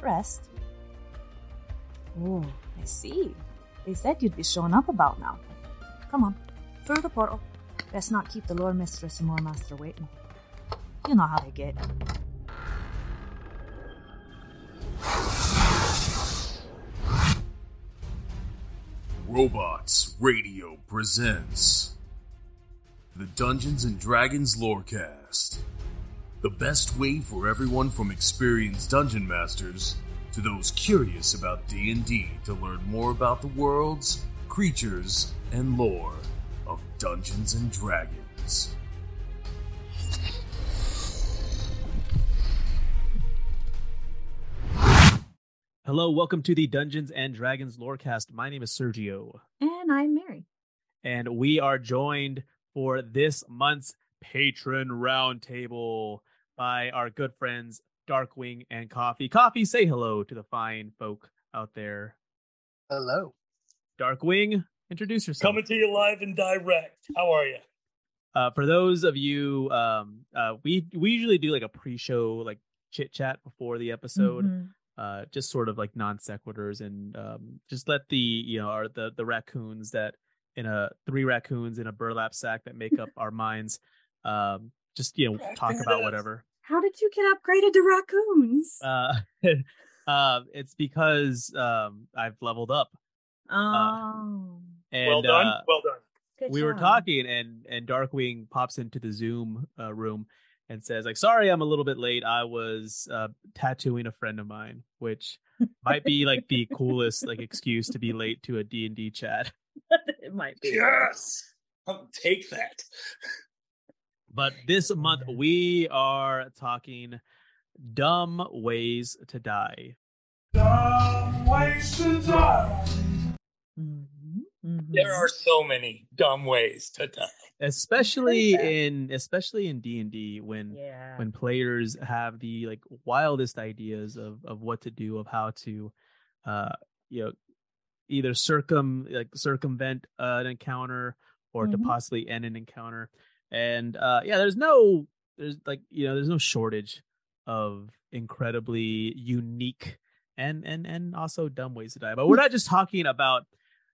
Short rest? Oh, I see. They said you'd be showing up about now. Come on, through the portal. Best not keep the lore mistress and lore master waiting. You know how they get. Robots Radio presents the Dungeons and Dragons Lorecast. The best way for everyone from experienced dungeon masters to those curious about D&D to learn more about the worlds, creatures, and lore of Dungeons and Dragons. Hello, welcome to the Dungeons and Dragons Lorecast. My name is Sergio, And I'm Mary. and we are joined for this month's patron roundtable by our good friends Darkwing and Coffee. Coffee, say hello to the fine folk out there. Hello. Darkwing, introduce yourself. Coming to you live and direct. How are you? Uh, for those of you, um, uh, we we usually do like a pre-show like chit chat before the episode. Mhm. uh just sort of like non sequiturs and um just let the you know our the the raccoons that in a three raccoons in a burlap sack that make up our minds um just you know talk about whatever How did you get upgraded to raccoons? uh uh it's because um i've leveled up oh. and well done. uh, well done. Good we were talking and and darkwing pops into the zoom uh, room and says like sorry i'm a little bit late i was uh tattooing a friend of mine which might be like the coolest like excuse to be late to a d&d chat it might be. Yes. I'll take that. But this month we are talking dumb ways to die Mhm, mhm. There are so many dumb ways to die. especially that. in especially in d&d when Yeah. when players have the like wildest ideas of of what to do of how to uh you know either circum like circumvent uh, an encounter or to Mhm. possibly end an encounter and uh yeah there's no there's like you know there's no shortage of incredibly unique and and and also dumb ways to die but we're not just talking about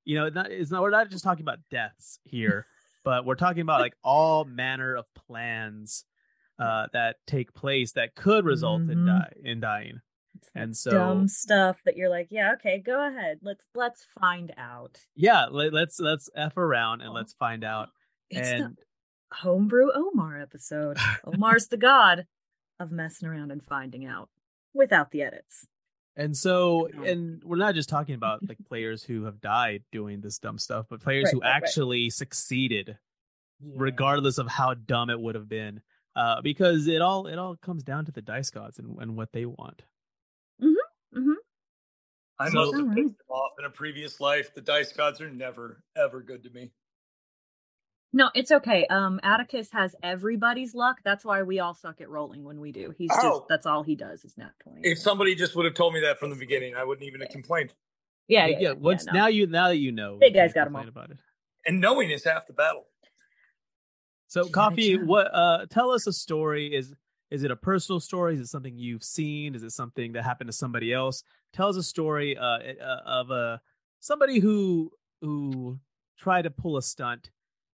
you know not, it's not we're not just talking about deaths here but we're talking about like all manner of plans uh, that take place that could result in Mhm. die in dying. And so- dumb stuff that you're like, yeah, okay, go ahead. Let's let's find out. Yeah, let, let's let's f around and Oh. let's find out. It's and the homebrew Omar episode. Omar's the god of messing around and finding out without the edits. and so and we're not just talking about like players who have died doing this dumb stuff, but players Right, who right, right. actually succeeded, Yeah. regardless of how dumb it would have been. Uh, because it all it all comes down to the dice gods and, and what they want. Mm-hmm. I So- must have pissed them off in a previous life. The dice gods are never, ever good to me. No, it's okay. Um, Atticus has everybody's luck. That's why we all suck at rolling when we do. He's Oh. just that's all he does is nat twenty. If somebody just would have told me that from the beginning, I wouldn't even have complained. yeah, Like, yeah, yeah, once no. now you now that you know, Big guys can't all. complain about it. And knowing is half the battle. So, coffee. What? Uh, tell us a story. Is is it a personal story? Is it something you've seen? Is it something that happened to somebody else? Tell us a story uh, uh, of a somebody who who tried to pull a stunt,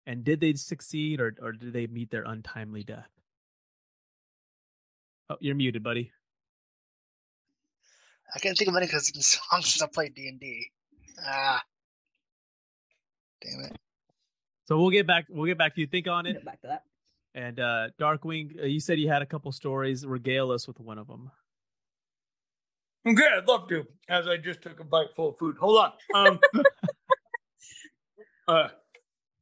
and did they succeed or or did they meet their untimely death? Oh, you're muted, buddy. I can't think of any because it's been so long since I played D and D. Ah, damn it. So we'll get back. We'll get back to you. Think on it. Get back to that. And uh, Darkwing, uh, you said you had a couple stories. Regale us with one of them. Okay, I'd love to. As I just took a bite full of food. Hold on. Um, uh,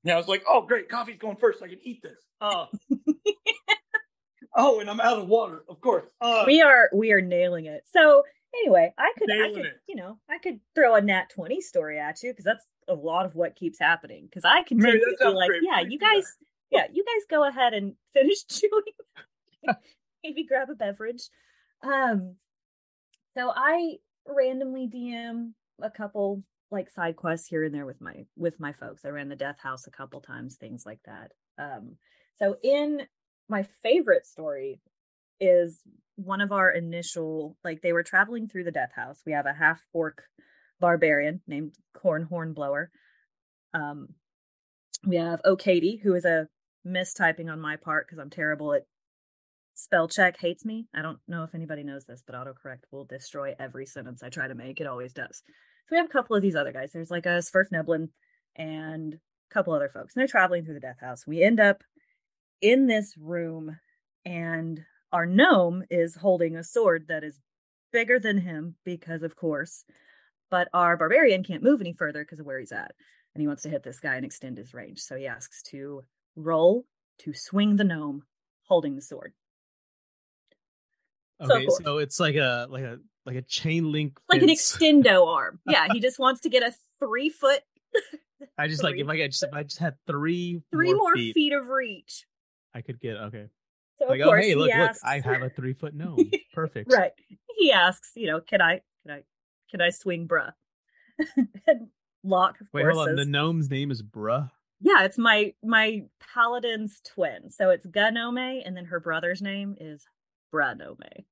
yeah, I was like, oh great, coffee's going first. I can eat this. Uh, oh, and I'm out of water, of course. Uh, we are we are nailing it. So anyway, I could I could it. you know I could throw a nat twenty story at you because that's a lot of what keeps happening. Because I can Mary, you to be like, great. yeah, you guys, yeah, you guys go ahead and finish chewing. Maybe grab a beverage. Um, so I randomly DM a couple like side quests here and there with my with my folks. I ran the death house a couple times, things like that. Um, so in my favorite story is one of our initial like they were traveling through the death house. We have a half orc barbarian named Corn Hornblower. Um, we have O'Katie, who is a mistyping on my part because I'm terrible at spell check hates me. I don't know if anybody knows this, but autocorrect will destroy every sentence I try to make. It always does. So we have a couple of these other guys. There's like a Svirfneblin and a couple other folks. And they're traveling through the death house. We end up in this room, and our gnome is holding a sword that is bigger than him because, of course, but our barbarian can't move any further because of where he's at. And he wants to hit this guy and extend his range. So he asks to roll to swing the gnome holding the sword. So, Okay, course. so it's like a like a like a chain link. Like an extendo arm. Yeah, he just wants to get a three foot, I just like if. I could just if I just had three three more feet, feet of reach. I could get okay. So Like of oh hey he look asks, look I have a three foot gnome. Perfect. right. He asks, you know, can I can I can I swing bruh? and Locke, of Wait, course, hold on. The gnome's name is Bruh. yeah, it's my my paladin's twin. So it's Ganome, and then her brother's name is Branome,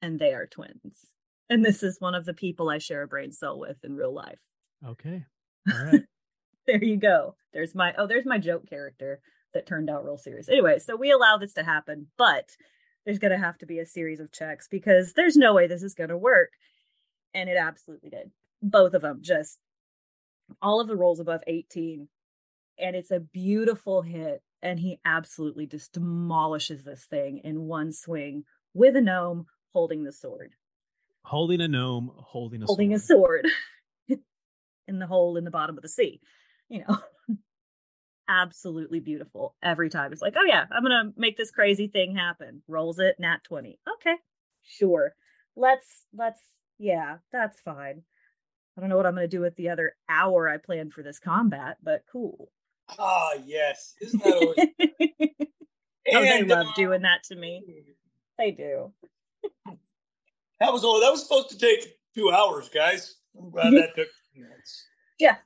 and they are twins. And this is one of the people I share a brain cell with in real life. Okay. All right. there you go. There's my oh, there's my joke character that turned out real serious. Anyway, so we allow this to happen, but there's gonna have to be a series of checks because there's no way this is gonna work. And it absolutely did. Both of them just all of the rolls above 18. And it's a beautiful hit. And he absolutely just demolishes this thing in one swing with a gnome holding the sword. Holding a gnome, holding a holding sword. a sword in the hole in the bottom of the sea. You know, absolutely beautiful every time. It's like, oh yeah, I'm gonna make this crazy thing happen. Rolls it, nat 20. Okay, sure. Let's let's yeah, that's fine. I don't know what I'm gonna do with the other hour I planned for this combat, but cool. ah, yes. Isn't that always? oh, they love uh, doing that to me. They do. That was all. That was supposed to take two hours, guys. I'm glad that took minutes. Yeah,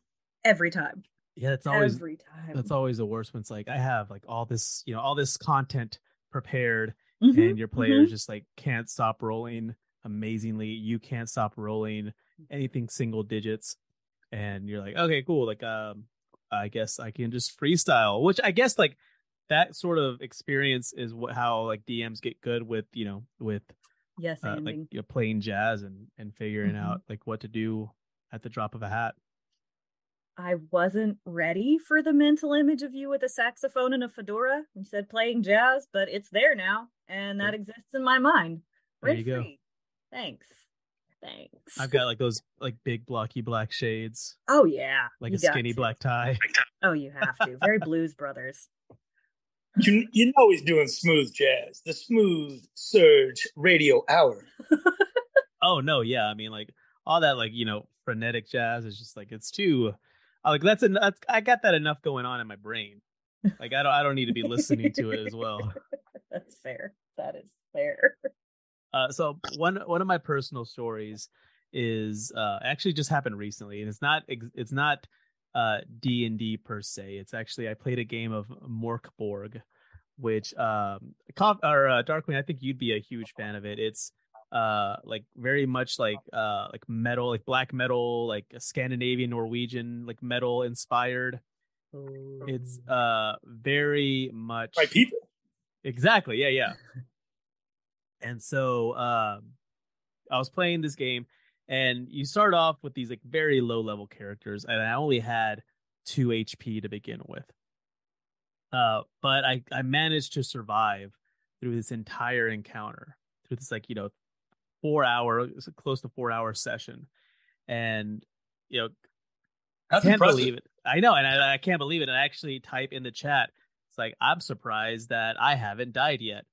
every time. Yeah, it's always every time. that's always the worst when it's like I have like all this, you know, all this content prepared Mhm, and your players just like can't stop rolling amazingly. You can't stop rolling anything single digits. And you're like, okay, cool. Like um I guess I can just freestyle, which I guess like that sort of experience is what how like DMs get good with, you know, with yes, uh, like you know, playing jazz and and figuring Mhm. out like what to do at the drop of a hat. I wasn't ready for the mental image of you with a saxophone and a fedora. You said playing jazz, but it's there now, and that There- exists in my mind. There Rent you go. Thanks. Thanks. I've got like those like big blocky black shades, Oh yeah. like you a skinny to. black tie. Oh, you have to. Very Blues Brothers. You, you know he's doing smooth jazz, the smooth surge radio hour. Oh no, yeah. I mean, like all that, like you know, frenetic jazz is just like it's too. I like that's enough. I got that enough going on in my brain. Like I don't, I don't need to be listening to it as well. That's fair. That is fair. Uh, so one one of my personal stories is uh, actually just happened recently, and it's not it's not uh, D and D per se. It's actually I played a game of Mörk Borg, which um, Cof- or uh, Darkwing. I think you'd be a huge fan of it. It's uh like very much like uh like metal like black metal like a scandinavian norwegian like metal inspired it's uh very much My people. Exactly. Yeah, yeah. and so um I was playing this game and you start off with these like very low level characters and I only had 2 HP to begin with. Uh but I I managed to survive through this entire encounter. Through this like, you know, four hour, close to four hour session, and you know, That's can't impressive. believe it. I know, and I, I can't believe it. And I actually type in the chat. It's like I'm surprised that I haven't died yet,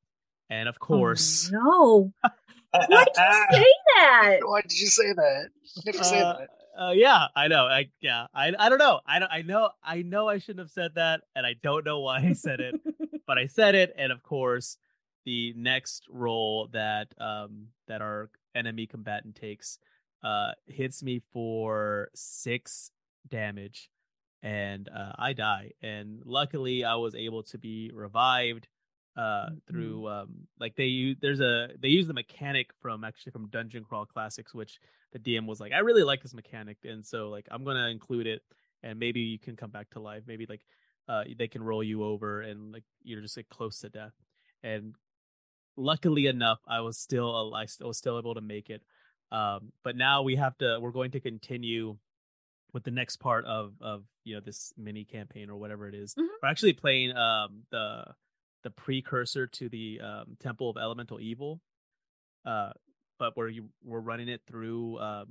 and of course, Oh, no. Why'd you say that? Why did you say that? Why did you say uh, that? uh, yeah, I know. I yeah, I I don't know. I don't. I know. I know I shouldn't have said that, and I don't know why I said it, but I said it, and of course, the next roll that um that our enemy combatant takes uh hits me for six damage, and uh, I die. And luckily, I was able to be revived uh through um like they use there's a they use the mechanic from actually from dungeon crawl classics which the dm was like i really like this mechanic and so like i'm gonna include it and maybe you can come back to life maybe like uh they can roll you over and like you're just like close to death and luckily enough i was still i still was still able to make it um but now we have to we're going to continue with the next part of of you know this mini campaign or whatever it is. Mhm. we're actually playing um the the precursor to the um temple of elemental evil uh but where you we're running it through um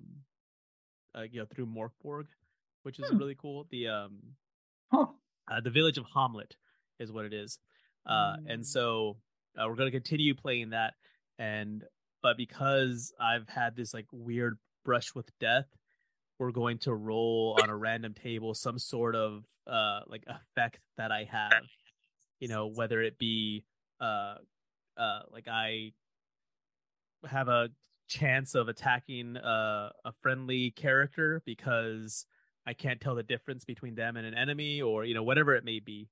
uh, you know through Mörk Borg which is Hmm. really cool the um Huh. uh, the village of Hommlet is what it is. Uh, and Mm. so uh, we're going to continue playing that. And but because I've had this like weird brush with death, we're going to roll on a random table some sort of uh like effect that I have. You know, whether it be uh uh like I have a chance of attacking uh, a friendly character because I can't tell the difference between them and an enemy, or you know whatever it may be.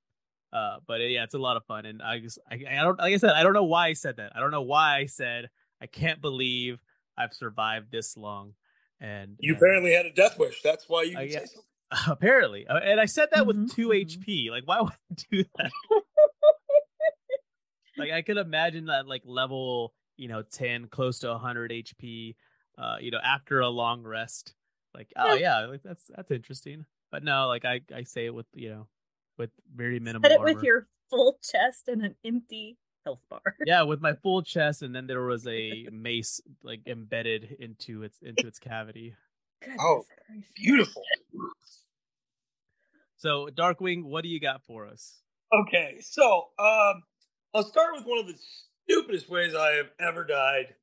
Uh, but yeah, it's a lot of fun, and I just I, I don't like I said I don't know why I said that. I don't know why I said I can't believe I've survived this long. And You and- apparently had a death wish. That's why you Uh, yeah. Say something. apparently, Uh, and I said that Mhm, with 2 mhm. HP. Like, why would I do that? like, I could imagine that like level, you know, ten, close to 100 HP. Uh, you know, after a long rest. Like, oh yeah, like that's that's interesting. But no, like I I say it with you know, with very minimal. Said it armor. with your full chest and an empty health bar. yeah, with my full chest, and then there was a mace like embedded into its into its cavity. Goodness Oh, gracious. Beautiful. So, Darkwing, what do you got for us? Okay, so um, I'll start with one of the stupidest ways I have ever died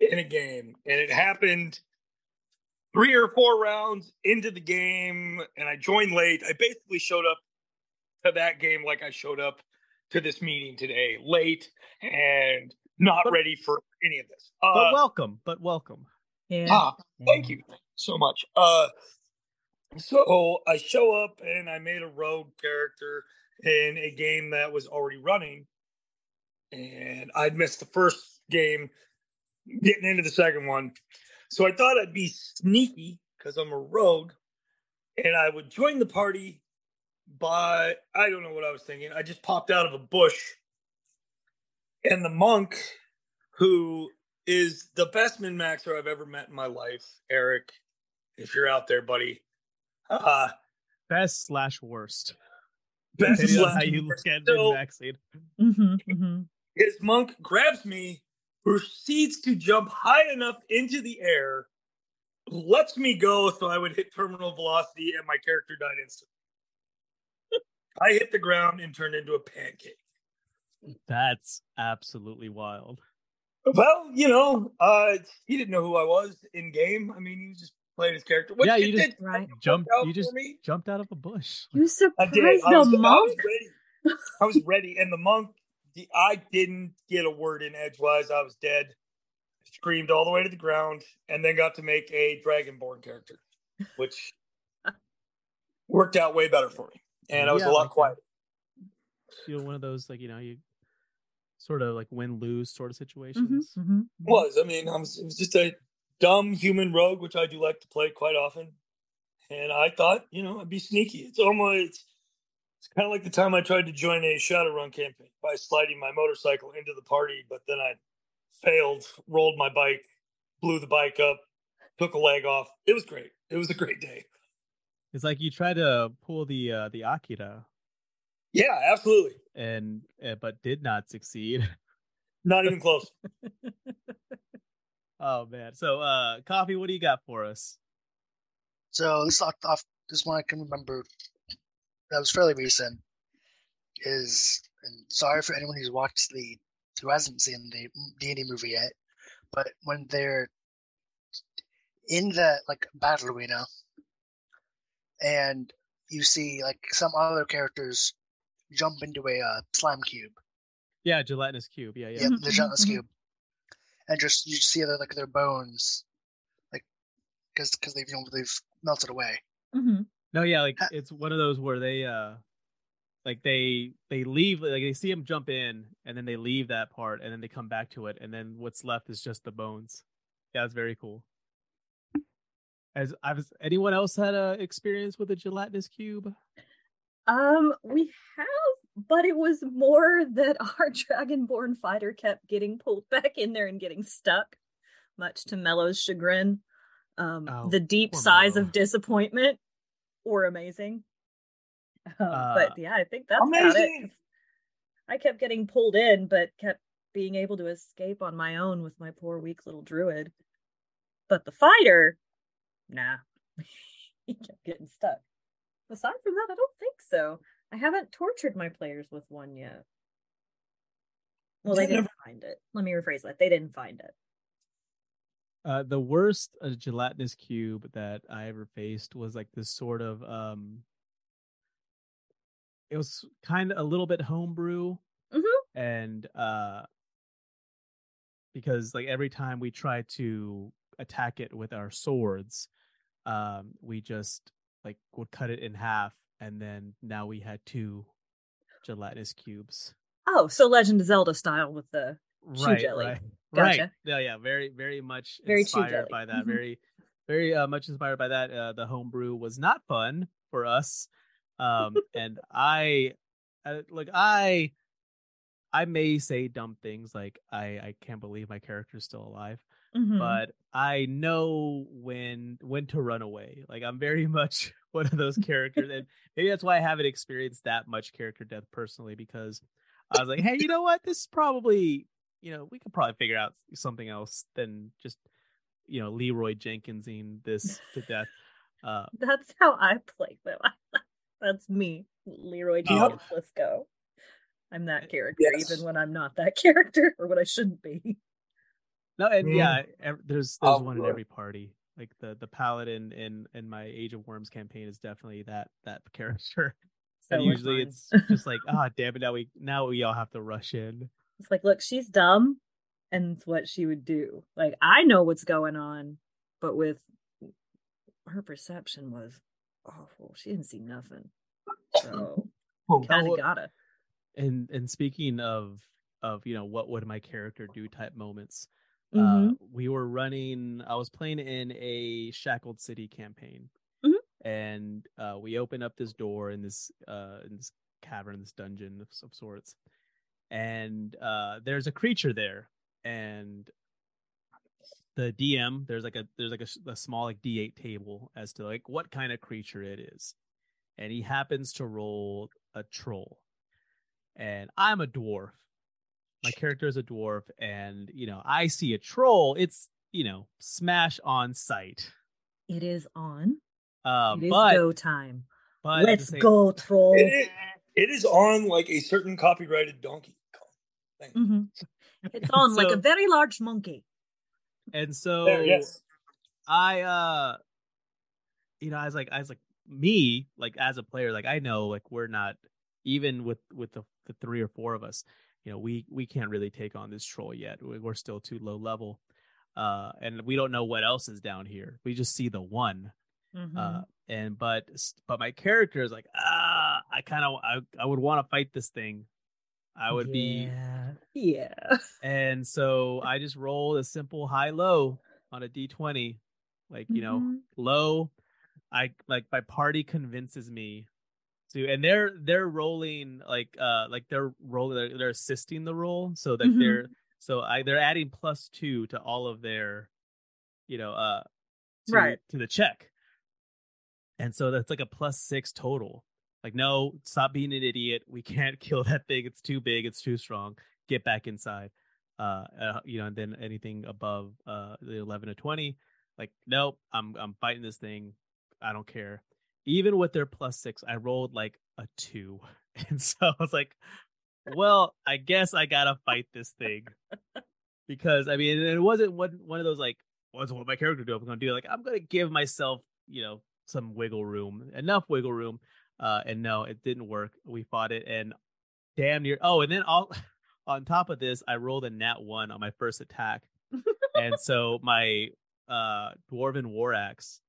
in a game, and it happened three or four rounds into the game, and I joined late. I basically showed up to that game like I showed up to this meeting today, late and not But- ready for any of this. But Uh, welcome, but welcome. Yeah. Ah, thank you so much. Uh, so oh, I show up and I made a rogue character in a game that was already running, and I'd missed the first game, getting into the second one. So I thought I'd be sneaky because I'm a rogue, and I would join the party. But I don't know what I was thinking. I just popped out of a bush, and the monk, who is the best min maxer I've ever met in my life, Eric. If you're out there, buddy, uh, Best slash worst. best Depending slash how you worst. look at So- min-maxing. Mm-hmm, mm-hmm. his monk grabs me, proceeds to jump high enough into the air, lets me go so I would hit terminal velocity, and my character died instantly. I hit the ground and turned into a pancake. That's absolutely wild. Well, you know, uh, he didn't know who I was in game. I mean, he was just playing his character. Which Yeah, you just did Right. Jumped. out You just me. jumped out of a bush. You I surprised did. I was, the I was monk? ready. I was ready, and the monk. The, I didn't get a word in edgewise. I was dead. Screamed all the way to the ground, and then got to make a dragonborn character, which worked out way better for me. And I was Yeah, a lot like, quieter. You know, one of those like you know you sort of like win lose sort of Mm-hmm, situations. mm-hmm. Was I mean, I was. It was just a dumb human rogue, which I do like to play quite often. And I thought, you know, I'd be sneaky. It's almost it's, it's kind of like the time I tried to join a Shadowrun campaign by sliding my motorcycle into the party, but then I failed, rolled my bike, blew the bike up, took a leg off. It was great. It was a great day. It's like you try to pull the uh, the Akira Yeah, absolutely. and uh, but did not succeed. Not even close. Oh man. So uh coffee, what do you got for us? So this off, off this one I can remember that was fairly recent is and sorry for anyone who's watched the who hasn't seen the D and D movie yet, but when they're in the like battle arena and you see like some other characters jump into a uh, slime cube. Yeah, gelatinous cube. Yeah, yeah. Yep, the gelatinous mhm, mhm. cube, and just you see their like their bones, like because because they've you know they've melted away. hmm No, yeah, like Uh, it's one of those where they uh like they they leave like they see him jump in and then they leave that part and then they come back to it and then what's left is just the bones. Yeah, it's very cool. As I've anyone else had a experience with a gelatinous cube? Um, we have, but it was more that our dragonborn fighter kept getting pulled back in there and getting stuck, much to Mello's chagrin. Um, Oh, the deep sighs Mello. of disappointment were amazing. Um, Uh, but yeah, I think that's about it. I kept getting pulled in, but kept being able to escape on my own with my poor weak little druid. But the fighter, nah, he kept getting stuck. Aside from that, I don't think so. I haven't tortured my players with one yet. Well, they didn't find it. Let me rephrase that. They didn't find it. Uh, the worst uh, gelatinous cube that I ever faced was like this sort of um. It was kind of a little bit homebrew, Mhm. and uh, because like every time we tried to attack it with our swords, um, we just like would cut it in half, and then now we had two gelatinous cubes. Oh, so Legend of Zelda style with the Chew right, jelly. right, Gotcha. right. Yeah, yeah, very, very much Very inspired by that. Mhm. Very, very uh, much inspired by that. Uh, the homebrew was not fun for us, um, and I, uh, like, I, I may say dumb things like I, I can't believe my character's still alive, Mhm. but I know when when to run away. Like I'm very much one of those characters, and maybe that's why I haven't experienced that much character death personally because I was like, hey, you know what? This is probably you know we could probably figure out something else than just you know Leroy Jenkinsing this to death. Uh, That's how I play them. That's me, Leroy Yep. Jenkins. Let's go. I'm that character, Yes. even when I'm not that character, or what I shouldn't be. no, and Mm. yeah, there's there's Oh, one in every party. Like the the paladin in in my Age of Worms campaign is definitely that that character. So and usually it's just like, ah, damn it, now we now we all have to rush in. It's like, look, she's dumb, and it's what she would do. Like, I know what's going on, but with her perception was awful. She didn't see nothing. So Oh, kind Oh, of gotta. And and speaking of of you know what would my character do type moments, Uh, we were running. I was playing in a Shackled City campaign, Mhm. and uh, we open up this door in this uh, in this cavern, this dungeon of some sorts, and uh, there's a creature there, and the DM there's like a there's like a small like D8 table as to like what kind of creature it is, and he happens to roll a troll, and I'm a dwarf. My character is a dwarf, and you know I see a troll. It's you know smash on sight. It is on. Uh, it is but go time. but Let's same- go, troll. It, it, it is on like a certain copyrighted Donkey Kong thing. hmm It's on like a very large monkey. And so There, yes. I uh you know, I was like I was like me, like as a player, like I know like we're not even with with the, the three or four of us, you know, we we can't really take on this troll yet. We- We're still too low level. Uh and we don't know what else is down here. We just see the one. Mhm. Uh and but but my character is like, ah, I kind of I, I would want to fight this thing. I would be yeah. Yeah. and so I just rolled a simple high low on a d20. Like, you know, Mhm. low. I like my party convinces me to and they're they're rolling like uh like they're rolling they're, they're assisting the roll so that Mhm. they're so I they're adding plus 2 to all of their you know uh to, Right. to the check. And so that's like a plus 6 total. Like no, stop being an idiot. We can't kill that thing. It's too big, it's too strong. Get back inside. uh, uh you know and then anything above uh the 11 to 20 like nope i'm i'm fighting this thing i don't care even with their plus six i rolled like a two. And so i was like well i guess i gotta fight this thing. Because i mean it wasn't one one of those like what's what my character do i'm gonna do like i'm gonna give myself you know some wiggle room enough wiggle room. Uh and no it didn't work. We fought it and damn near oh and then all on top of this i rolled a nat one on my first attack. And so my uh dwarven war axe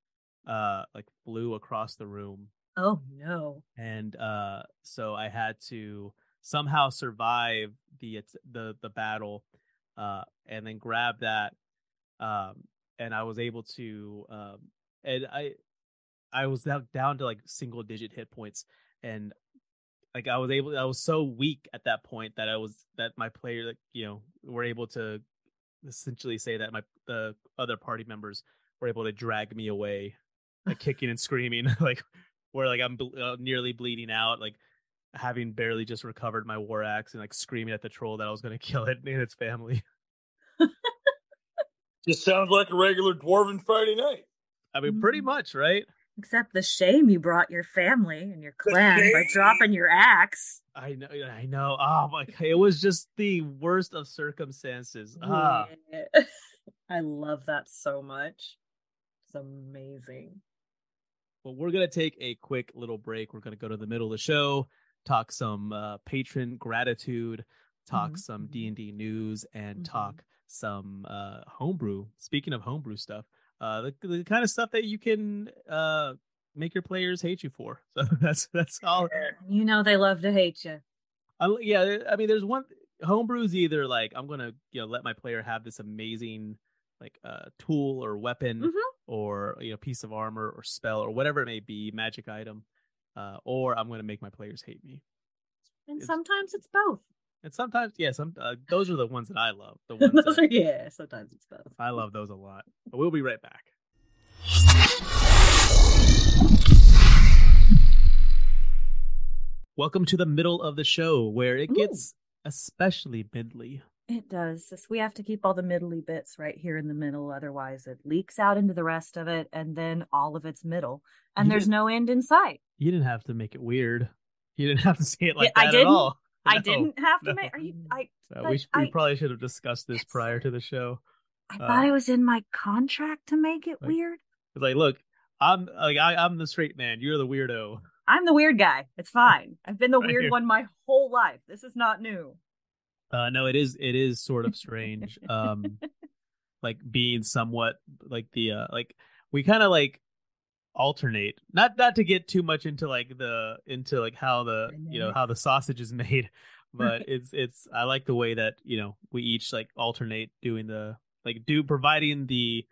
uh like flew across the room. Oh no. and uh so i had to somehow survive the the the battle uh and then grab that um and i was able to um and i i was down, down to like single digit hit points. And like i was able i was so weak at that point that i was that my player like you know were able to essentially say that my the other party members were able to drag me away like kicking and screaming like where like i'm ble- uh, nearly bleeding out like having barely just recovered my war axe and like screaming at the troll that i was going to kill it and its family Just sounds like a regular dwarven Friday night. i mean pretty Mm. much right Except the shame you brought your family and your clan by dropping your axe. i know i know oh my god it was just the worst of circumstances ah Yeah. I love that so much. It's amazing. Well, we're gonna take a quick little break. We're gonna go to the middle of the show, talk some uh, patron gratitude, talk Mhm, some mhm. D and D news, and Mhm. talk some uh, homebrew. Speaking of homebrew stuff, uh, the, the kind of stuff that you can uh, make your players hate you for. So that's that's all. You know they love to hate you. I, yeah, I mean, there's one homebrew's either like I'm gonna you know let my player have this amazing like a tool or weapon Mhm. or you know piece of armor or spell or whatever it may be magic item uh or i'm going to make my players hate me And It's- sometimes it's both. and sometimes yeah some uh, those are the ones that i love the ones Those that, are, yeah, sometimes it's both. i love those a lot but we'll be right back welcome to the middle of the show where it Ooh. gets especially middly It does. We have to keep all the middly bits right here in the middle, otherwise it leaks out into the rest of it, and then all of it's middle, and You there's no end in sight. you didn't have to make it weird you didn't have to say it like I that didn't. at all I didn't have to no. make. Are you? I. Uh, but we, we I- probably should have discussed this prior to the show I Uh, thought it was in my contract to make it like- weird. It's like, look, I'm like I, I'm the straight man. You're the weirdo. I'm the weird guy. It's fine. I've been the Right weird here. one my whole life. This is not new. Uh, no, it is it is sort of strange. um, like being somewhat like the uh, like we kind of like alternate. Not not to get too much into like the into like how the you know how the sausage is made, but it's it's I like the way that you know we each like alternate doing the like do providing the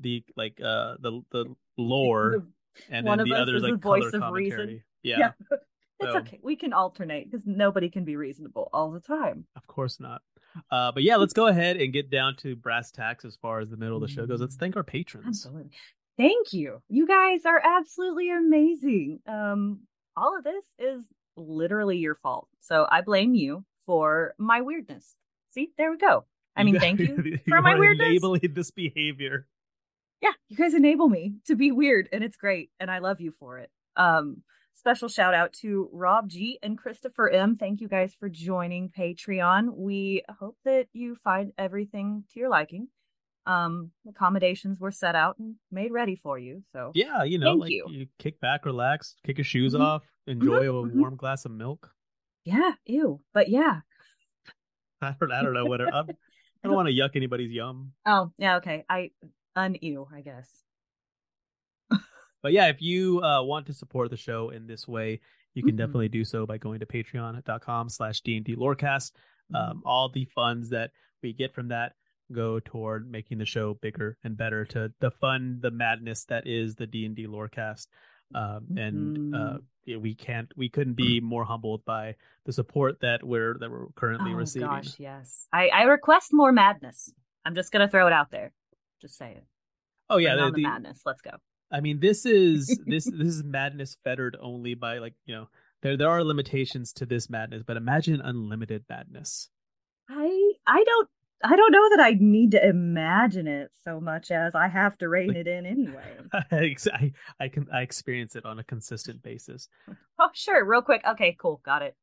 the like uh the the lore and one then the us other is the like voice color of reason. Yeah, Yeah. It's So- okay. We can alternate because nobody can be reasonable all the time. Of course not. Uh, but yeah, let's go ahead and get down to brass tacks as far as the middle of the show goes. Let's thank our patrons. Absolutely. Thank you. You guys are absolutely amazing. Um, all of this is literally your fault. So I blame you for my weirdness. See, there we go. I mean, thank you for my weirdness. Enabling this behavior. yeah, you guys enable me to be weird and it's great and I love you for it. Um special shout out to Rob G and Christopher M. Thank you guys for joining Patreon. We hope that you find everything to your liking. Um accommodations were set out and made ready for you. So Yeah, you know, Thank like you. kick back, relax, kick your shoes Mhm. off, enjoy a mhm. warm glass of milk. yeah, ew. But yeah. I don't, I don't know what. I'm, I don't want to yuck anybody's yum. Oh, yeah, okay. I un ew, I guess. But yeah, if you uh, want to support the show in this way, you can Mhm. definitely do so by going to patreon.com slash D&D Lorecast. Mm-hmm. Um, all the funds that we get from that go toward making the show bigger and better to, to fund the madness that is the D&D Lorecast. Um, and uh, Mhm. yeah, we can't, we couldn't be more humbled by the support that we're that we're currently oh receiving. gosh, yes. I I request more madness. I'm just gonna throw it out there. Just say it. Oh yeah, the, the the- madness. Let's go. I mean, this is this this is madness fettered only by like you know there there are limitations to this madness, but imagine unlimited madness. I I don't I don't know that I need to imagine it so much as I have to rein it in anyway. I, I can I experience it on a consistent basis. Oh, sure. Real quick. Okay, cool. Got it.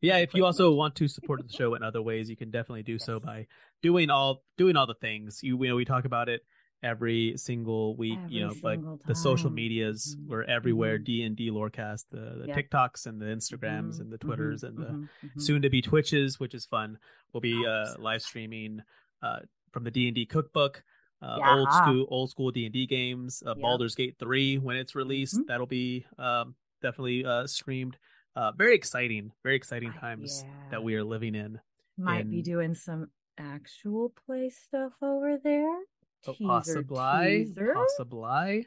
Yeah, if you also want to support the show in other ways, you can definitely do so by doing all doing all the things. You, you know, we talk about it every single week. Every you know, like single the social time. medias, Mhm, we're everywhere. mhm. D and D Lorecast, the, the Yep. TikToks and the Instagrams Mhm, and the Twitters mhm, and the mhm, mhm. soon to be Twitches, which is fun. We'll be Oh, uh, so live streaming uh, from the D and D cookbook. Uh, Yeah. old school, old school D and D games. Uh, Yep. Baldur's Gate three when it's released, that'll be um, definitely uh, streamed. Uh, very exciting, very exciting times yeah. that we are living in. Might be doing some actual play stuff over there. Oh, Teaser, possibly, teaser. possibly.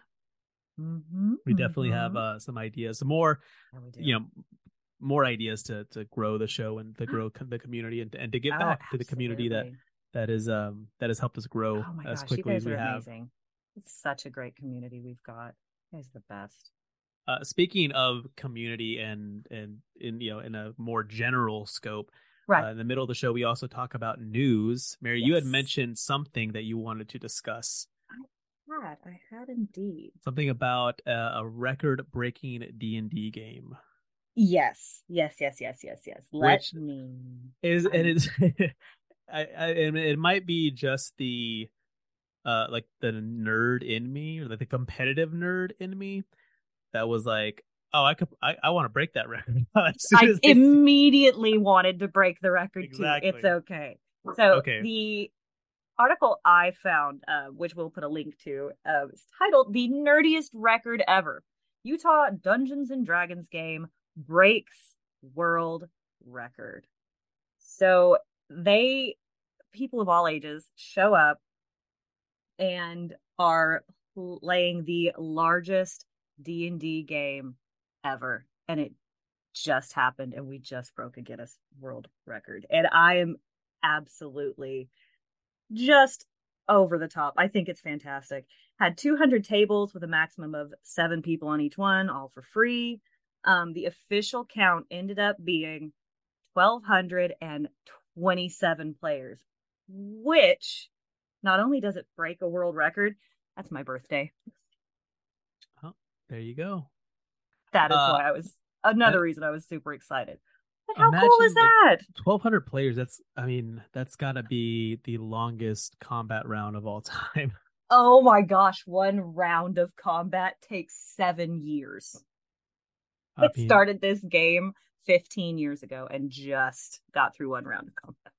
Mhm, We definitely have mhm. uh, some ideas, some more, Yeah, you know, more ideas to to grow the show and to grow the community and and to give Oh, back to the community that that is um that has helped us grow Oh my as gosh, quickly as we have. amazing. It's such a great community we've got. You guys the best. Uh, speaking of community and and in you know in a more general scope, Right. uh, in the middle of the show we also talk about news. Mary, you had mentioned something that you wanted to discuss. I had. I had indeed. Something about uh, a record-breaking D and D game. Yes. Yes, yes, yes, yes, yes. Let Which me Is and it's I, I and it might be just the uh like the nerd in me or like the competitive nerd in me that was like, oh, I could I, I want to break that record. I as I see- immediately wanted to break the record too. It's okay. So Okay. the article I found, uh, which we'll put a link to, uh, is titled "The Nerdiest Record Ever: Utah Dungeons and Dragons Game Breaks World Record." So they, people of all ages, show up and are playing the largest D and D game ever, and it just happened, and we just broke a Guinness World Record, and I am absolutely just over the top. I think it's fantastic. Had 200 tables with a maximum of seven people on each one, all for free. Um, the official count ended up being 1,227 players, which not only does it break a world record, that's my birthday. Oh, there you go. That is Uh, why I was another and- reason I was super excited. But how cool is that? like, Twelve hundred players. That's I mean that's got to be the longest combat round of all time. Oh my gosh, one round of combat takes seven years. I I mean, started this game 15 years ago and just got through one round of combat.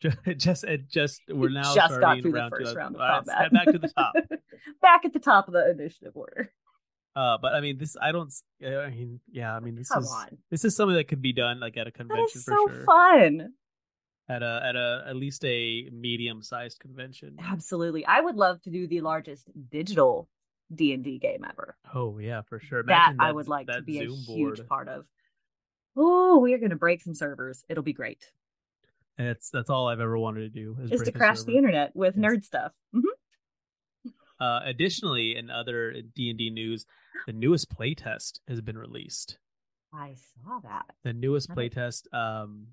ju- just it just we're now just got through the first round of All right, let's combat. back to the top. back at the top of the initiative order. Uh, but I mean, this I don't. I mean, yeah. I mean, this Come is on. this is something that could be done like at a convention is for so sure. fun. At a at a at least a medium sized convention. Absolutely. I would love to do the largest digital D&D game ever. Oh yeah, for sure. that Imagine I would like to that be a Zoom huge board. part of. Oh, we are going to break some servers. It'll be great. And it's that's all I've ever wanted to do is, Is to break a crash the internet with Yes. nerd stuff. Mhm. Uh, additionally, in other D and D news, the newest playtest has been released. I saw that. The newest playtest um,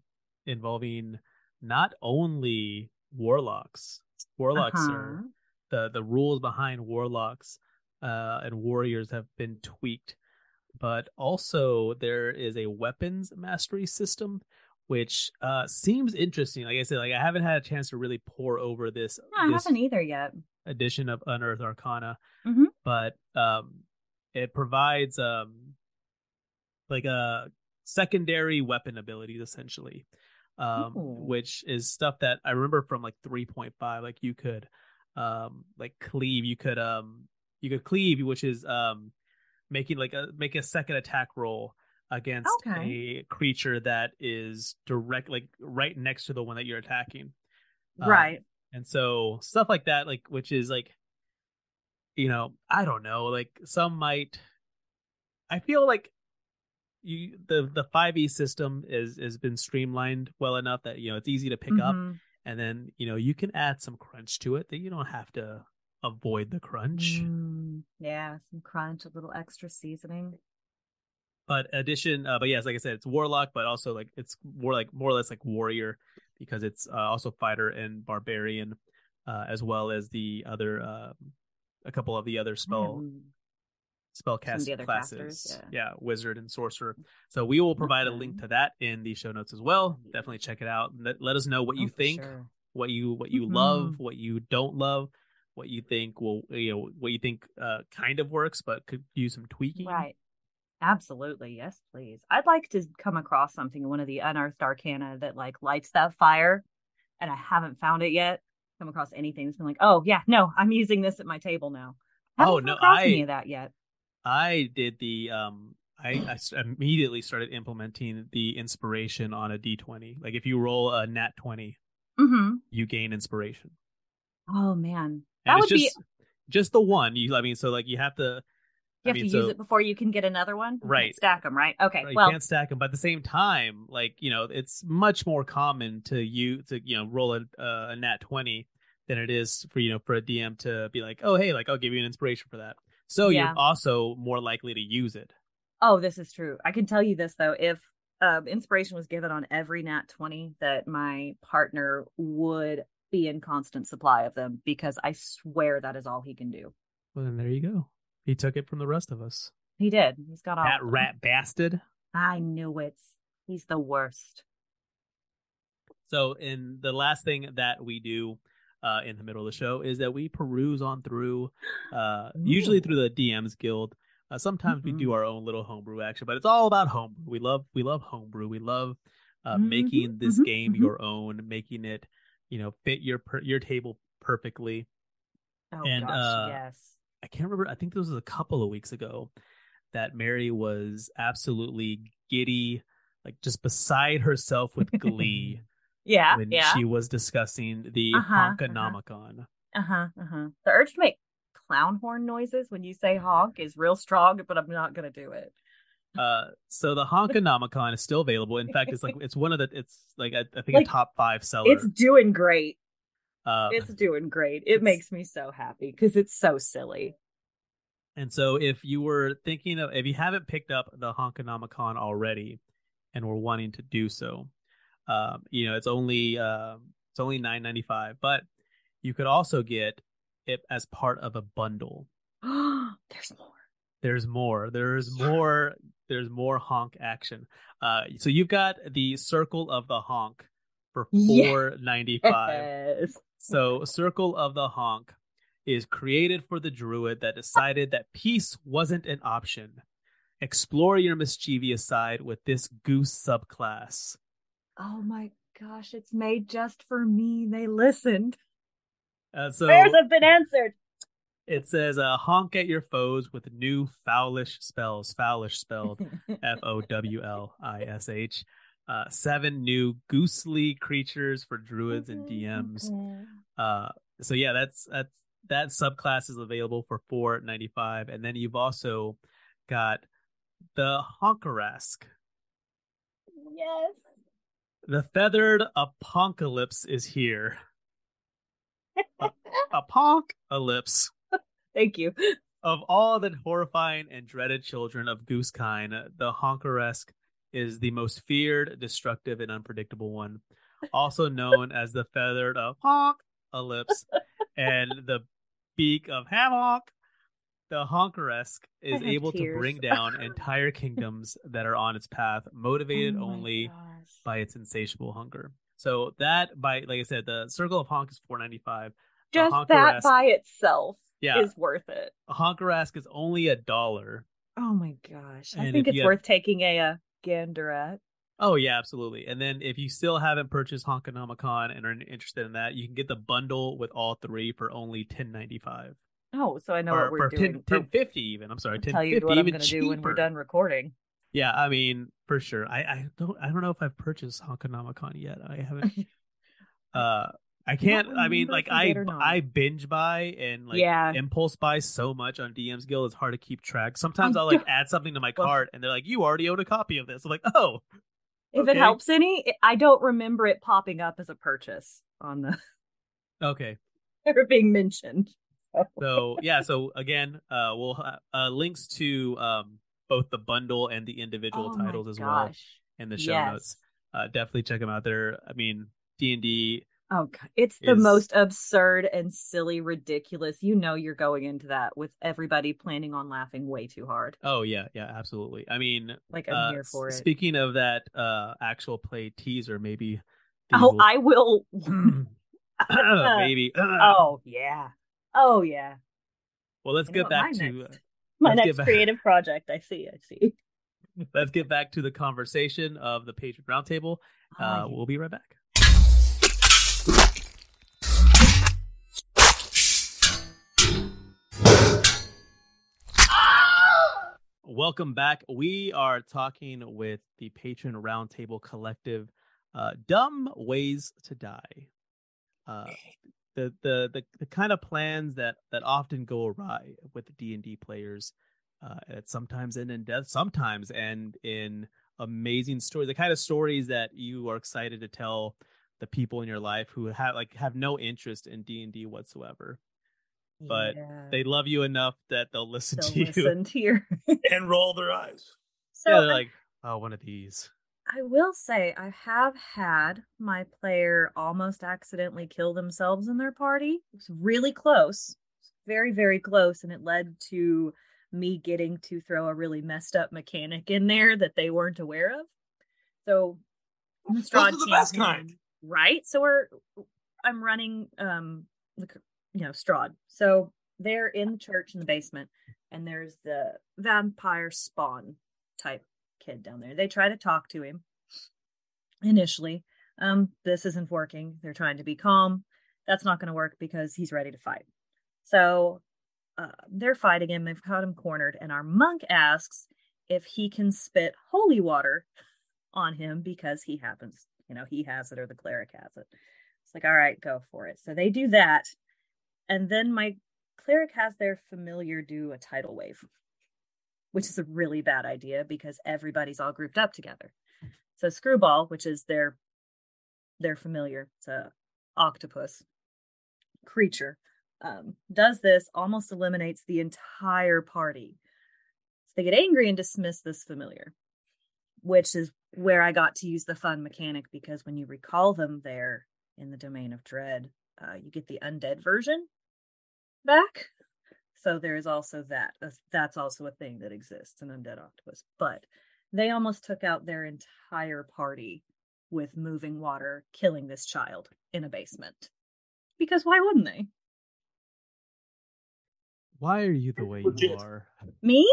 involving not only warlocks. Warlocks are Uh-huh. the the rules behind warlocks uh, and warriors have been tweaked, but also there is a weapons mastery system, which uh, seems interesting. Like I said, like I haven't had a chance to really pour over this No, I this haven't either yet. Edition of Unearthed Arcana, Mhm. but um, it provides um, like a secondary weapon abilities essentially, um, which is stuff that I remember from like 3.5. Like you could um, like cleave, you could um, you could cleave, which is um, making like a make a second attack roll against Okay. a creature that is direct like right next to the one that you're attacking. Um, right. And so stuff like that like which is like you know i don't know like some might i feel like you the the 5e system is has been streamlined well enough that you know it's easy to pick up Mhm. and then you know you can add some crunch to it that you don't have to avoid the crunch Mm, yeah, some crunch, a little extra seasoning. but addition uh, but yes like i said it's warlock but also like it's more like more or less like warrior because it's uh, also fighter and barbarian, uh, as well as the other um, a couple of the other spell Mm. spell cast classes. casters, yeah. wizard and sorcerer. So we will provide a link to that in the show notes as well. Definitely check it out. Let, let us know what you Oh, think, sure. what you what you Mhm. love, what you don't love, what you think will you know what you think uh, kind of works but could use some tweaking. Right. Absolutely. Yes, please. I'd like to come across something in one of the unearthed arcana that like lights that fire, and I haven't found it yet. Come across anything that's been like, oh yeah, no, I'm using this at my table now. Haven't Oh, come no, across I- any of that yet. I did the um I, I immediately started implementing the inspiration on a d20. Like if you roll a nat 20, Mm-hmm. you gain inspiration. Oh man, And that it's would just just the one. You I mean so like you have to You I have mean, to so- use it before you can get another one. Right. Stack them, right? Okay. Right, well, you can't stack them, but at the same time, like you know, it's much more common to you to you know roll a uh, a nat twenty than it is for you know for a DM to be like, oh hey, like I'll give you an inspiration for that. So Yeah. you're also more likely to use it. Oh, this is true. I can tell you this though: if um, inspiration was given on every nat twenty, that my partner would be in constant supply of them because I swear that is all he can do. Well, then there you go. He took it from the rest of us. He did. He's got all. That rat bastard. I knew it. He's the worst. So, in the last thing that we do uh, in the middle of the show is that we peruse on through, uh, usually through the DM's Guild. Uh, sometimes we do Mhm. our own little homebrew action, but it's all about homebrew. We love we love homebrew. We love uh, making Mhm, this mhm, game mhm. your own, making it you know fit your per- your table perfectly. Oh And, gosh, uh, yes. I can't remember. I think this was a couple of weeks ago that Mary was absolutely giddy, like just beside herself with glee Yeah, when yeah. she was discussing the Uh-huh, uh-huh. Uh huh. Uh huh. The urge to make clown horn noises when you say honk is real strong, but I'm not gonna do it. Uh, so the Honkonomicon is still available. In fact, it's like it's one of the it's like I, I think Like, a top five seller. It's doing great. Uh, It's doing great. It makes me so happy because it's so silly. and so if you were thinking of if you haven't picked up the Honkonomicon already and were wanting to do so, um, you know it's only um it's only nine ninety five, but you could also get it as part of a bundle. There's more. there's more there's more there's more honk action uh so you've got the circle of the honk for 495 Yes. so circle of the honk is created for the druid that decided that peace wasn't an option explore your mischievous side with this goose subclass Oh my gosh, it's made just for me. They listened. uh, so Prayers have been answered. it says uh, honk at your foes with new foulish spells foulish spelled F O W L I S H. Uh, seven new goosely creatures for druids and DMs. Uh, so yeah, that's that's that subclass is available for four ninety five, and then you've also got the Honkrasque. Yes. The feathered apocalypse is here. A Apocalypse. Thank you. Of all the horrifying and dreaded children of Goosekind, the Honkrasque is the most feared, destructive, and unpredictable one, also known as the feathered of Honkalypse and the beak of Havoc. The Honkrasque is able to bring down entire kingdoms that are on its path, motivated Oh only gosh. by its insatiable hunger. So that, by like I said, the Circle of Honk is four ninety five. Just that by itself Yeah. is worth it. A Honkrasque is only a dollar. Oh my gosh. I And think it's you worth taking a, uh gander at. Oh yeah, absolutely. And then if you still haven't purchased Honkanomicon and are interested in that, you can get the bundle with all three for only ten ninety five. Oh, so I know or what we're doing. 10, 1050 even. I'm sorry, I'll ten tell you fifty what I'm even gonna do when we're done recording. Yeah, I mean for sure. I, I don't I don't know if I've purchased Honkanomicon yet. I haven't. uh, I can't. I mean, like I did or not. I binge buy and like Yeah. impulse buy so much on DM's Guild. It's hard to keep track. Sometimes I I'll like add something to my cart and they're like, "You already own a copy of this." I'm like, "Oh, If Okay. it helps any, I don't remember it popping up as a purchase on the okay." or being mentioned. so yeah so again uh we'll uh, links to um both the bundle and the individual Oh titles as well in the show Yes. notes uh definitely check them out there i mean D and D. Oh, God. it's the is- most absurd and silly, ridiculous. You know, you're going into that with everybody planning on laughing way too hard. Oh yeah, yeah, absolutely. I mean, Like I'm uh, here for it. Speaking of that uh actual play teaser, maybe. oh, I will. I maybe. oh yeah. Oh yeah. Well, let's get back my to next- My let's get next creative project. I see. I see. let's get back to the conversation of the patron roundtable. Ah, Uh, we'll be right back. Welcome back. We are talking with the Patron Roundtable Collective, uh, "Dumb Ways to Die." Uh, the, the the the kind of plans that that often go awry with D and D players, uh, that sometimes end in death, sometimes end in amazing stories. The kind of stories that you are excited to tell the people in your life who have like have no interest in D and D whatsoever, but Yeah. they love you enough that they'll listen They'll to you. listen to your. and roll their eyes. so yeah, they're I- like, oh, one of these. I will say I have had my player almost accidentally kill themselves in their party. It was really close. Very, very close. And it led to me getting to throw a really messed up mechanic in there that they weren't aware of. So the Those are the best campaign- kind. Right. So we're I'm running um the c- you know, Strahd. So they're in the church in the basement, and there's the vampire spawn type kid down there. They try to talk to him initially. Um, this isn't working. They're trying to be calm. That's not going to work because he's ready to fight. So uh, they're fighting him. They've got him cornered, and our monk asks if he can spit holy water on him because he happens, you know, he has it or the cleric has it. It's like, all right, go for it. So they do that, and then my cleric has their familiar do a tidal wave, which is a really bad idea because everybody's all grouped up together. So Screwball, which is their their familiar, it's a octopus creature, um, does this, almost eliminates the entire party. So they get angry and dismiss this familiar, which is where I got to use the fun mechanic because when you recall them there in the domain of dread, uh, you get the undead version back. So there is also that. That's- That's also a thing that exists, an undead octopus. But they almost took out their entire party with moving water, killing this child in a basement. Because why wouldn't they? Why are you the way you are? Me?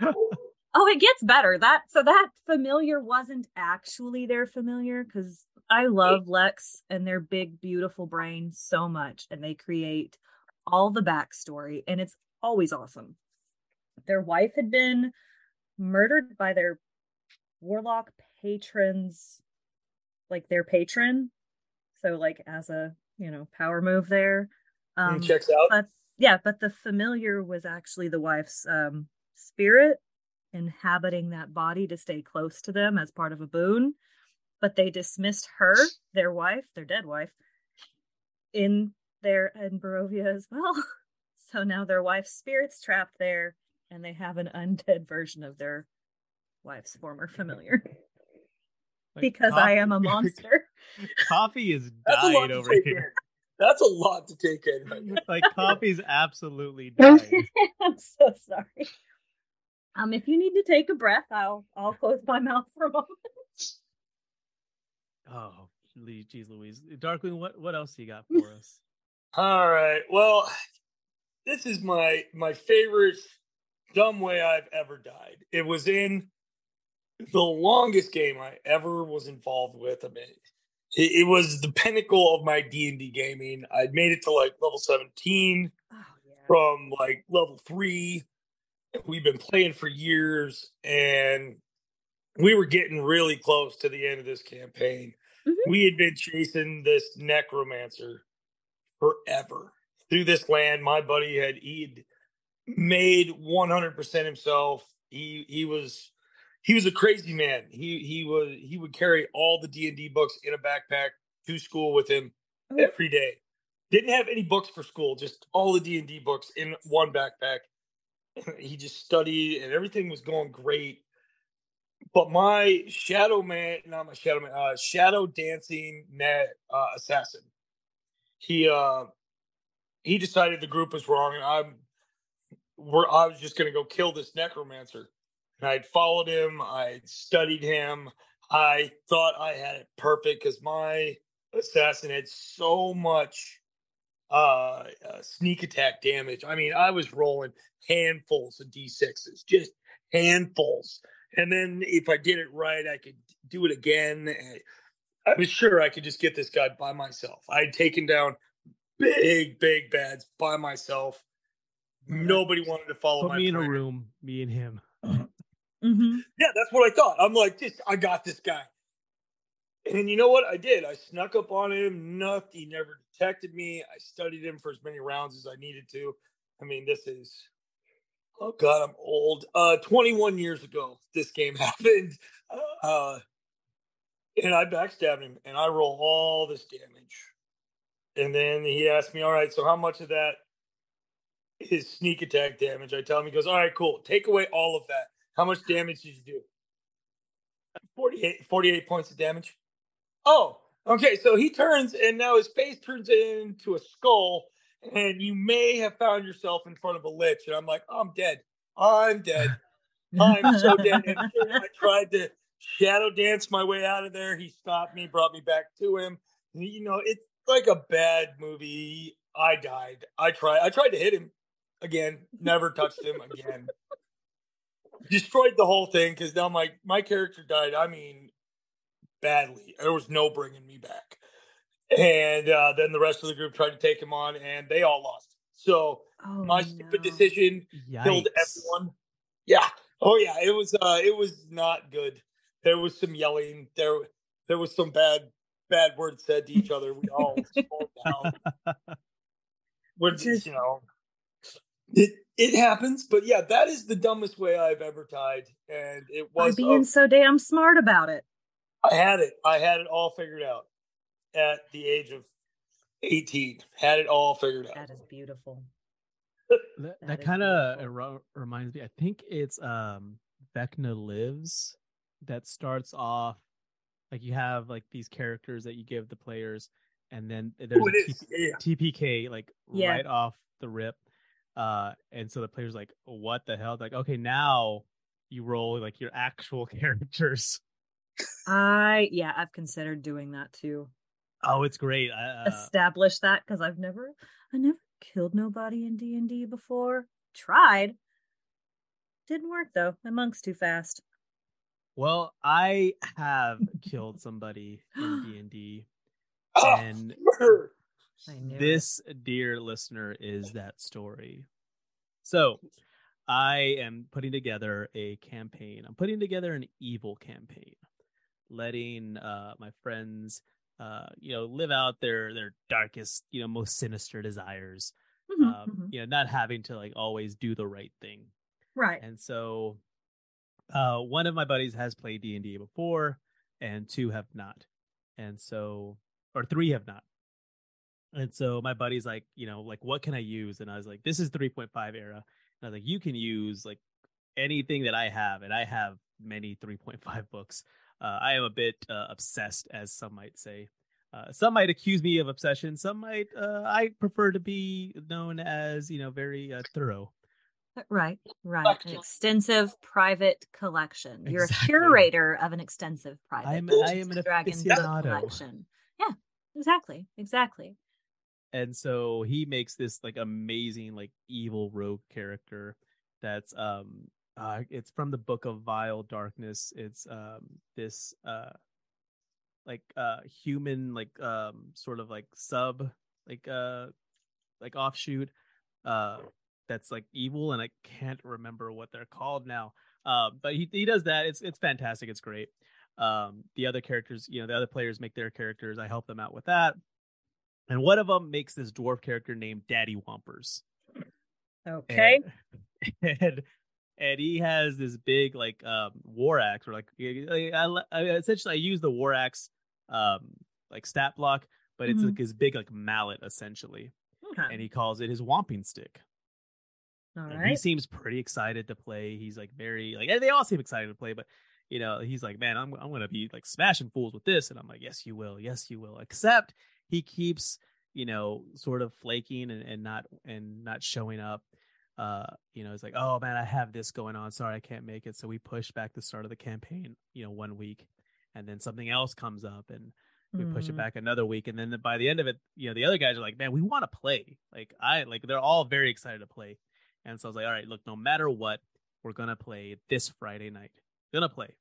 oh, it gets better. That so that familiar wasn't actually their familiar because I love Lex and their big, beautiful brain so much, and they create all the backstory, and it's always awesome. Their wife had been murdered by their warlock patrons, like their patron. So, like as a you know power move there. Um, checks out. but yeah, but the familiar was actually the wife's um, spirit inhabiting that body to stay close to them as part of a boon. But they dismissed her, their wife, their dead wife, in there in Barovia as well. So now their wife's spirit's trapped there, and they have an undead version of their wife's former familiar. Like, because I am a monster. Coffee is That's a lot dying over here. in. That's a lot to take in right like coffee's absolutely dying. I'm so sorry. Um, if you need to take a breath, I'll I'll close my mouth for a moment. Oh, Lee, geez, Louise, Darkwing, what what else you got for us? All right. Well, this is my my favorite dumb way I've ever died. It was in the longest game I ever was involved with. I mean, it, it was the pinnacle of my D and D gaming. I'd made it to like level seventeen Oh yeah. from like level three. We've been playing for years, and we were getting really close to the end of this campaign. Mhm. We had been chasing this necromancer forever through this land. My buddy had he'd made 100% himself. He he was he was a crazy man. He he was he would carry all the D and D books in a backpack to school with him every day. Didn't have any books for school, just all the D and D books in one backpack. he just studied, and everything was going great. but my shadow man, not my shadow man, uh, shadow dancing net uh, assassin. He uh, he decided the group was wrong, and I'm we're, I was just gonna go kill this necromancer. And I'd followed him, I'd studied him. I thought I had it perfect because my assassin had so much uh, uh, sneak attack damage. I mean, I was rolling handfuls of d6s, just handfuls. And then if I did it right, I could do it again. I was sure I could just get this guy by myself. I'd taken down big, big bads by myself. Nobody wanted to follow Put my me in a room, me and him. Mm-hmm. Yeah, that's what I thought. I'm like, just I got this guy. And you know what? I did. I snuck up on him. Nothing. He never detected me. I studied him for as many rounds as I needed to. I mean, this is oh god, I'm old. Uh, 21 years ago, this game happened. Uh, and I backstabbed him, and I roll all this damage. And then he asked me, "All right, so how much of that is sneak attack damage?" I tell him, he goes, "All right, cool. Take away all of that. How much damage did you do?" 48, 48 points of damage. Oh, okay. So he turns, and now his face turns into a skull, and you may have found yourself in front of a lich. And I'm like, I'm dead. I'm dead. I'm so dead. And I tried to shadow danced my way out of there. He stopped me, brought me back to him. And, you know, it's like a bad movie. I died. I tried. I tried to hit him again. Never touched him again. Destroyed the whole thing because now my my character died. I mean, badly. There was no bringing me back. And uh, then the rest of the group tried to take him on, and they all lost. So Oh, my stupid no. decision killed everyone. Yeah. Oh yeah. It was. Uh, it was not good. There was some yelling. There. There was some bad bad words said to each other. We all slowed down. We're just, Just- you know. It it happens, but yeah, that is the dumbest way I've ever tied, and it By was. being of- so damn smart about it. I had it. I had it all figured out at the age of eighteen. Had it all figured out. That is beautiful. That, That that is kind of reminds me. I think it's um Vecna Lives that starts off like you have like these characters that you give the players, and then there's Oh, a it is. TP Yeah. TPK like Yeah. right off the rip. Uh, and so the player's like, "What the hell?" Like, okay, now you roll like your actual characters. I yeah, I've considered doing that too. Oh, it's great. I, uh, Establish that because I've never I never killed nobody in D and D before. Tried. Didn't work though. My monk's too fast. Well, I have killed somebody in D and D, Ah, and murder. It. this dear listener is that story. So, I am putting together a campaign. I'm putting together an evil campaign, letting uh, my friends, uh, you know, live out their their darkest, you know, most sinister desires. Mhm, Um, mhm. You know, not having to like always do the right thing. Right. And so, uh, one of my buddies has played D and D before, and two have not. And so, or three have not. And so my buddy's like, you know, like what can I use? And I was like, this is 3.5 era. And I was like, you can use like anything that I have, and I have many 3.5 books. Uh, I am a bit uh, obsessed, as some might say. Uh, some might accuse me of obsession. Some might. Uh, I prefer to be known as, you know, very uh, thorough. Right, right. An extensive private collection. You're Exactly. a curator of an extensive private I'm- Dungeons I am an and Dragons book collection. Yeah, exactly, exactly. and so he makes this like amazing like evil rogue character that's um uh it's from the book of vile darkness it's um this uh like uh human like um sort of like sub like uh like offshoot uh that's like evil and i can't remember what they're called now uh, but he, he does that it's it's fantastic it's great um the other characters you know the other players make their characters i help them out with that and one of them makes this dwarf character named Daddy Wampers. Okay. And, and and he has this big like um war axe or like I, I, essentially I use the war axe um like stat block, but it's Mhm. like his big like mallet essentially, Okay. and he calls it his whomping stick. All he seems pretty excited to play. He's like very like they all seem excited to play, but you know, he's like, man, I'm I'm gonna be like smashing fools with this, and I'm like, yes, you will, yes, you will. Except he keeps, you know, sort of flaking and, and not and not showing up. Uh, you know, it's like, oh man, I have this going on. Sorry, I can't make it. So we push back the start of the campaign, you know, one week, and then something else comes up, and we push it Mhm. back another week, and then by the end of it, you know, the other guys are like, man, we want to play. Like I like they're all very excited to play, and so I was like, all right, look, no matter what, we're gonna play this Friday night. Gonna play,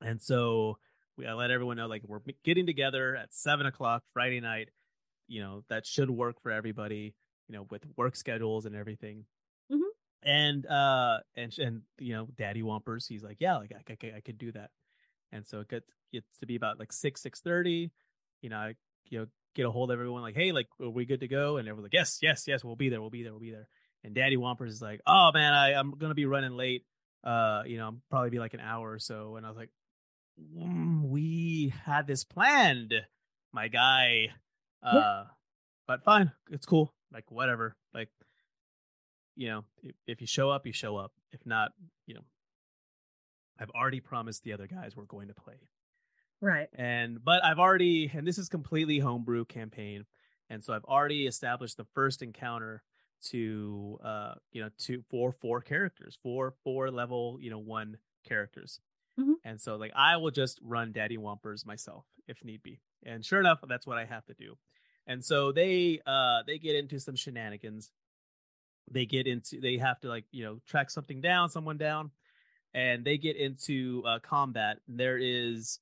and so we I let everyone know like we're getting together at seven o'clock Friday night. You know that should work for everybody. You know with work schedules and everything. Mhm. And uh and and you know Daddy Wampers, he's like, yeah, like I, I, I could do that. And so it gets gets to be about like six six thirty. You know, I you know get a hold of everyone like, hey, like are we good to go? And everyone's like, yes, yes, yes, we'll be there, we'll be there, we'll be there. And Daddy Wampers is like, oh man, I I'm gonna be running late. Uh, you know, probably be like an hour or so. And I was like, "Mm, we had this planned, my guy. Uh, but fine, it's cool. Like whatever. Like, you know, if, if you show up, you show up. If not, you know, I've already promised the other guys we're going to play Right. and but i've already and this is completely homebrew campaign and so i've already established the first encounter to uh you know to for four characters four four level you know one characters. Mhm. and so like i will just run daddy wampers myself if need be. And sure enough that's what i have to do. And so they uh they get into some shenanigans. They get into they have to like you know track something down someone down and they get into uh combat. There is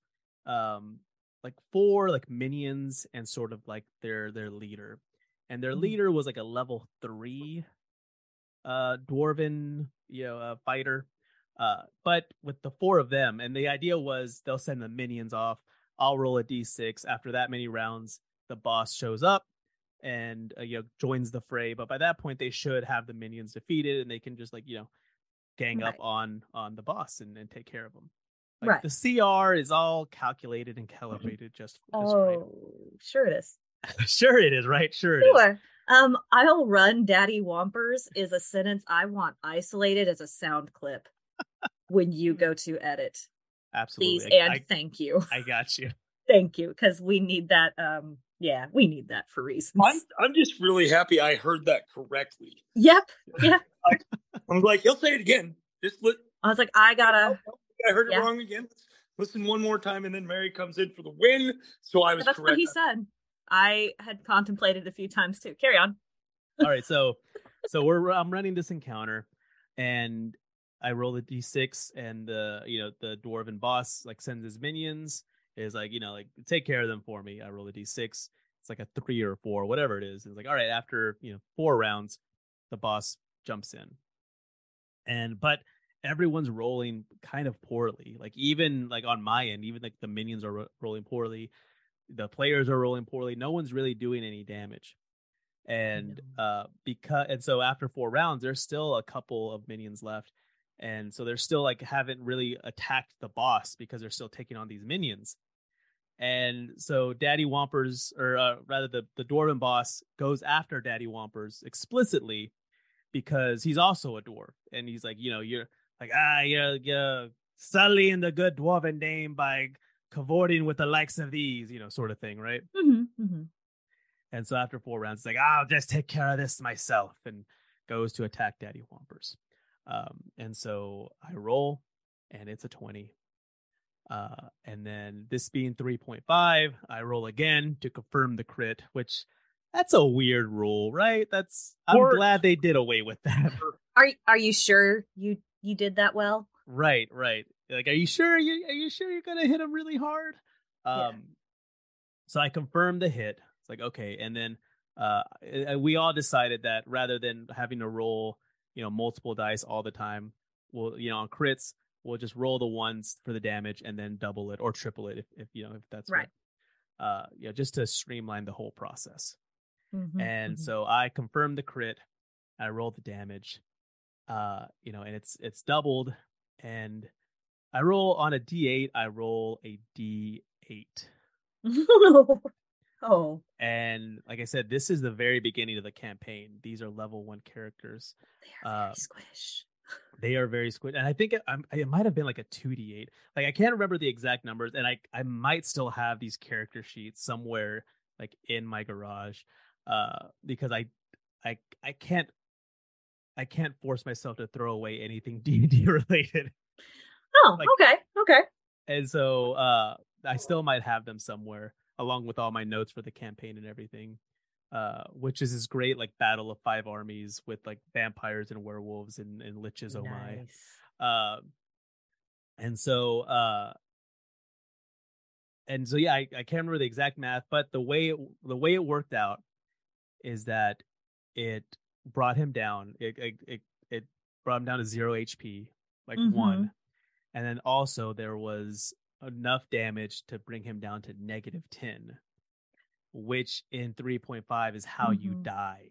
um like four like minions and sort of like their their leader and their Mhm. leader was like a level three uh dwarven you know uh, fighter uh but with the four of them and the idea was they'll send the minions off i'll roll a d6 after that many rounds the boss shows up and uh, you know joins the fray but by that point they should have the minions defeated and they can just like you know gang up on on the boss and, and take care of them like Right. the cr is all calculated and calibrated just, just right Oh, sure it is. sure it is right sure it is Sure. Um, I'll run Daddy Wampers is a sentence I want isolated as a sound clip when you go to edit. absolutely Please I- and I, thank you. I got you Thank you. Because we need that. Um, yeah, we need that for reasons. I'm I'm just really happy I heard that correctly. Yep. Yeah. I'm like, he'll say it again. Just li- I was like, I gotta I heard it Yeah. wrong again. Listen one more time, and then Mary comes in for the win. So I was that's correct. what he said. I had contemplated a few times too. Carry on. all right so so we're i'm running this encounter and i roll a d6 and the you know the dwarven boss like sends his minions is like you know like take care of them for me. I roll a d6 it's like a three or four whatever it is. It's like all right after you know four rounds the boss jumps in. And but everyone's rolling kind of poorly. Like even like on my end even like the minions are ro- rolling poorly the players are rolling poorly. No one's really doing any damage. And uh because and so after four rounds there's still a couple of minions left. And so they're still like haven't really attacked the boss because they're still taking on these minions. And so daddy wampers or uh, rather the the dwarven boss goes after daddy wampers explicitly because he's also a dwarf. And he's like you know you're like ah you're, you're sullying the good dwarven name by cavorting with the likes of these you know sort of thing right hmm hmm and so after four rounds, it's like, I'll just take care of this myself and goes to attack Daddy Wampers. Um, and so I roll and it's a 20. Uh, and then this being 3.5, I roll again to confirm the crit, which that's a weird rule, right? That's I'm Or- glad they did away with that. Are are you sure you you did that well? right, right. Like, are you sure you are you sure you're gonna hit him really hard? Um Yeah. so I confirmed the hit. It's like okay, and then uh we all decided that rather than having to roll, you know, multiple dice all the time, we'll you know on crits we'll just roll the ones for the damage and then double it or triple it if, if you know if that's Right. What, uh, you know, just to streamline the whole process. Mhm, And mhm. so I confirmed the crit. I rolled the damage. Uh, you know, and it's it's doubled. And I roll on a D8. I roll a D8. oh, And like I said, this is the very beginning of the campaign. These are level one characters. they are very Uh, squish. They are very squid, and I think it, it might have been like a two d eight. Like I can't remember the exact numbers, and I I might still have these character sheets somewhere like in my garage, uh, because I I I can't I can't force myself to throw away anything D and D related, Oh, Like- okay, okay. and so uh, I still might have them somewhere along with all my notes for the campaign and everything. Uh, which is this great like battle of five armies with like vampires and werewolves and, and liches. Oh my! nice. uh, and so uh and so yeah I, I can't remember the exact math but the way it the way it worked out is that it brought him down it it it, it brought him down to zero hp like one and then also there was enough damage to bring him down to negative 10 which in 3.5 is how you Mhm. die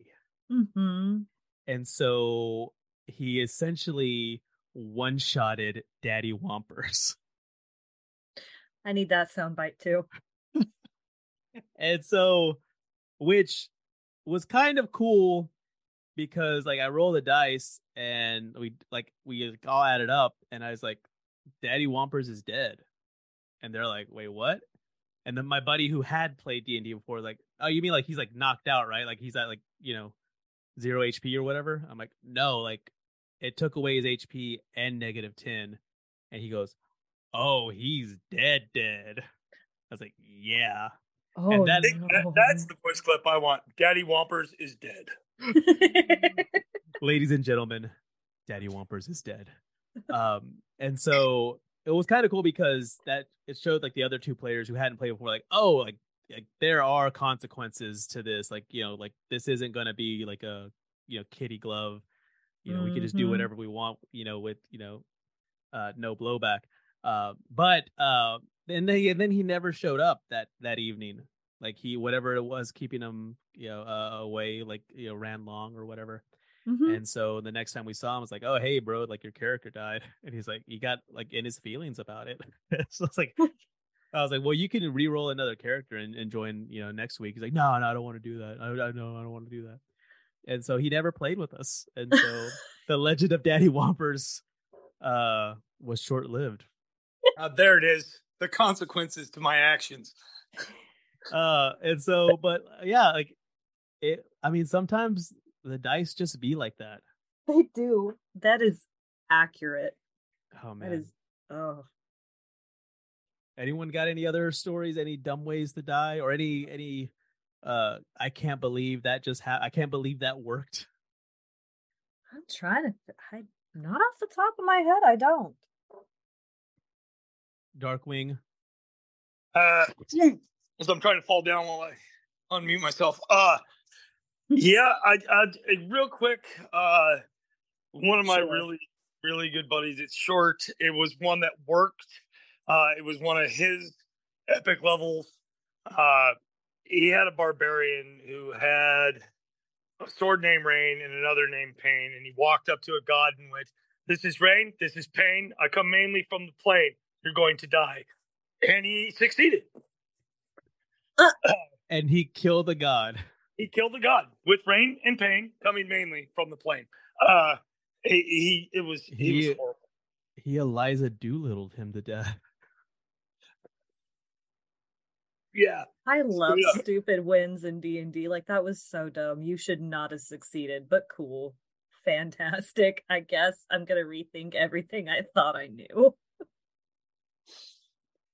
Mm-hmm. and so he essentially one shotted Daddy Wampers. I need that soundbite too. And so, which was kind of cool because like I rolled the dice and we like we all added up and I was like, Daddy Wampers is dead. And they're like, wait, what? And then my buddy who had played D and D before, like, oh, you mean like he's like knocked out, right? Like he's at like you know zero HP or whatever. I'm like, no, like it took away his HP and negative ten, and he goes, oh, he's dead, dead. I was like, yeah. Oh, that- I think that- that's the voice clip I want. Daddy Wampers is dead. ladies and gentlemen, Daddy Wampers is dead. Um, and so it was kind of cool because that it showed like the other two players who hadn't played before, like, oh, like, like there are consequences to this. Like, you know, like this isn't gonna be like a you know kitty glove. You know, we can just do Mhm. whatever we want. You know, with you know, uh, no blowback. Uh, but uh, and then and then he never showed up that that evening. Like he whatever it was keeping him you know uh, away, like you know ran long or whatever. Mhm. And so the next time we saw him, I was like, "Oh, hey, bro, like your character died," and he's like, he got like in his feelings about it. so it's like, I was like, "Well, you can re-roll another character and, and join, you know, next week." He's like, "No, no, I don't want to do that. I, I no, I don't want to do that." And so he never played with us, and so the Legend of Daddy Wampers uh was short-lived. Uh, there it is. The consequences to my actions. Uh, and so, but yeah, like it. I mean, sometimes the dice just be like that. They do. That is accurate. Oh man. That is. Oh, anyone got any other stories any dumb ways to die or any any uh i can't believe that just ha- i can't believe that worked I'm trying to. I not off the top of my head. I don't. darkwing Uh, as I'm trying to fall down while I unmute myself. Uh, yeah, I, I real quick. Uh, one of my Sure. really, really good buddies. It's short. It was one that worked. Uh, it was one of his epic levels. Uh, he had a barbarian who had a sword named Rain and another named Pain, and he walked up to a god and went, "This is Rain. This is Pain. I come mainly from the plane. You're going to die." And he succeeded. and he killed a god He killed the god with rain and pain coming mainly from the plane. Uh, he, he it was he, He- was horrible. he eliza doolittled him to death Yeah, I love yeah. stupid wins in D and D. Like that was so dumb. You should not have succeeded, but cool, fantastic. I guess I'm gonna rethink everything I thought I knew.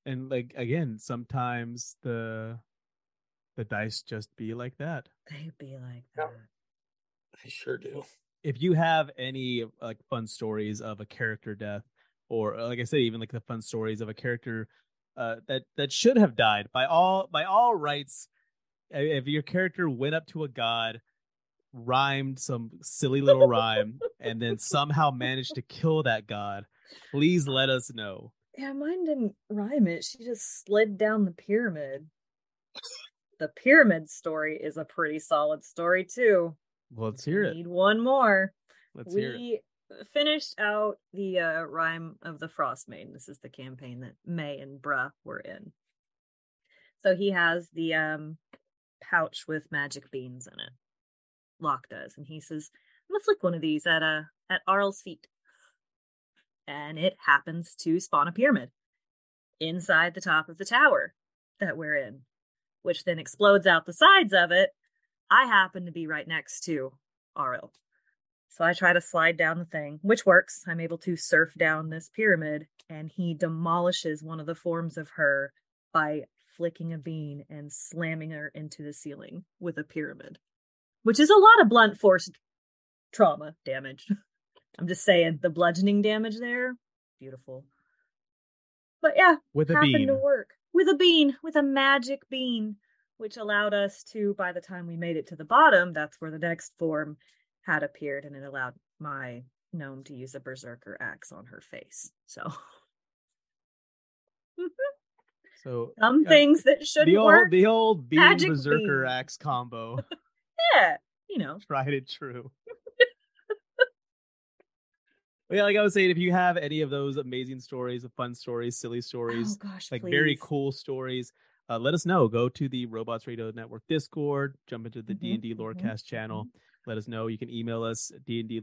and like again sometimes the the dice just be like that They'd be like Yeah. that. I sure do. if you have any like fun stories of a character death or uh, like i said even like the fun stories of a character uh that that should have died by all by all rights if your character went up to a god rhymed some silly little rhyme and then somehow managed to kill that god please let us know Yeah, mine didn't rhyme it. She just slid down the pyramid. The pyramid story is a pretty solid story too. well let's hear it. Need one more. let's hear it. we finished out the uh, Rime of the Frostmaiden. This is the campaign that may and bruh were in. So he has the um pouch with magic beans in it. Locke does and he says let's lick one of these at uh at Auril's feet. And it happens to spawn a pyramid inside the top of the tower that we're in, which then explodes out the sides of it. I happen to be right next to Auril. So I try to slide down the thing, which works. I'm able to surf down this pyramid, and he demolishes one of the forms of her by flicking a bean and slamming her into the ceiling with a pyramid, which is a lot of blunt force trauma damage. I'm just saying the bludgeoning damage there, beautiful. But yeah, With a happened bean. to work with a bean, with a magic bean, which allowed us to. By the time we made it to the bottom, that's where the next form had appeared, and it allowed my gnome to use a berserker axe on her face. So So some uh, things that shouldn't the old work. the old Magic berserker beam. axe combo. Yeah, you know. tried it true. Yeah, like I was saying, if you have any of those amazing stories, fun stories, silly stories, oh gosh, like very cool stories, uh, let us know. Go to the Robots Radio Network Discord, jump into the Mhm, D and D mhm, Lorecast channel. Let us know. You can email us D and D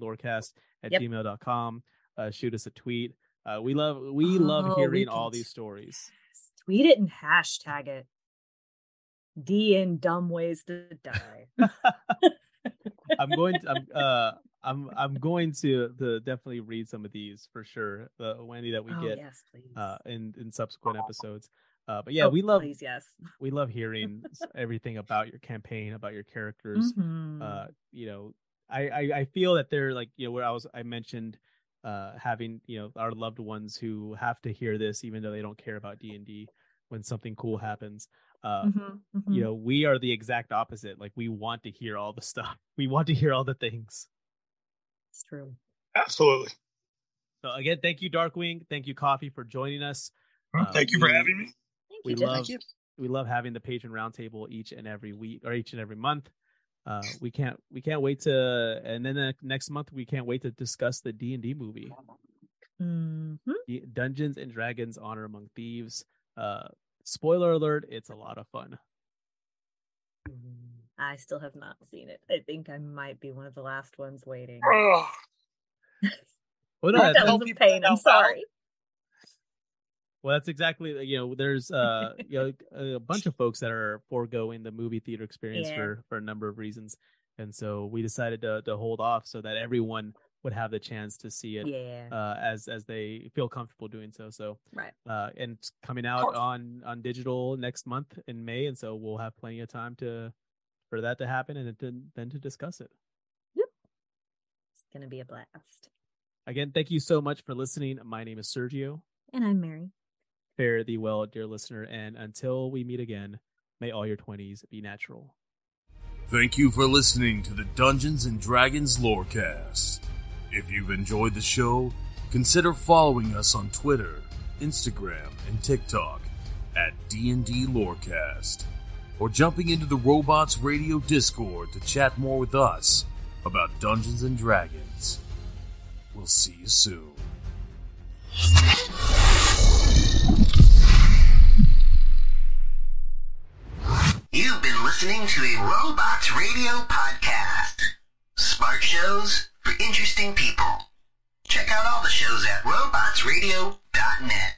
at Yep. gmail.com. Uh, shoot us a tweet. Uh, we love we Oh, love hearing all these stories. Tweet it and hashtag it. D in dumb ways to die. I'm going to I'm uh I'm I'm going to to definitely read some of these for sure. The Wendy that we oh get yes, uh in in subsequent episodes. Uh but yeah, Oh, we love Please, yes. we love hearing everything about your campaign, about your characters. Mhm. Uh you know, I, I I feel that they're like, you know, where I was I mentioned uh having, you know, our loved ones who have to hear this even though they don't care about D&D when something cool happens. Uh Mhm, mhm. you know, we are the exact opposite. Like we want to hear all the stuff. We want to hear all the things. It's true. Absolutely. So again, thank you, Darkwing. Thank you, Coffee, for joining us. Uh, Thank you for having me. Thank We you, love Thank you. we love having the patron roundtable each and every week or each and every month. Uh, we can't we can't wait to and then the next month we can't wait to discuss the D and D movie, Mhm. Dungeons and Dragons: Honor Among Thieves. Uh, spoiler alert: it's a lot of fun. I still have not seen it. I think I might be one of the last ones waiting. Ugh. Well, no, Have that- to Sounds help of people pain. I'm sorry. well, that's exactly you know. There's uh you know a bunch of folks that are foregoing the movie theater experience Yeah. for for a number of reasons, and so we decided to to hold off so that everyone would have the chance to see it. Yeah. uh, as as they feel comfortable doing so. So, right. uh, and coming out on on digital next month in May, and so we'll have plenty of time to for that to happen and then then to discuss it. Yep. It's gonna be a blast. Again, thank you so much for listening. My name is Sergio. And I'm Mary. Fare thee well, dear listener, and until we meet again, may all your twenties be natural. Thank you for listening to the Dungeons and Dragons Lorecast. If you've enjoyed the show, consider following us on Twitter, Instagram, and TikTok at D&D Lorecast, or jumping into the Robots Radio Discord to chat more with us about Dungeons and Dragons. We'll see you soon. You've been listening to a Robots Radio podcast. Smart shows for interesting people. Check out all the shows at robotsradio.net.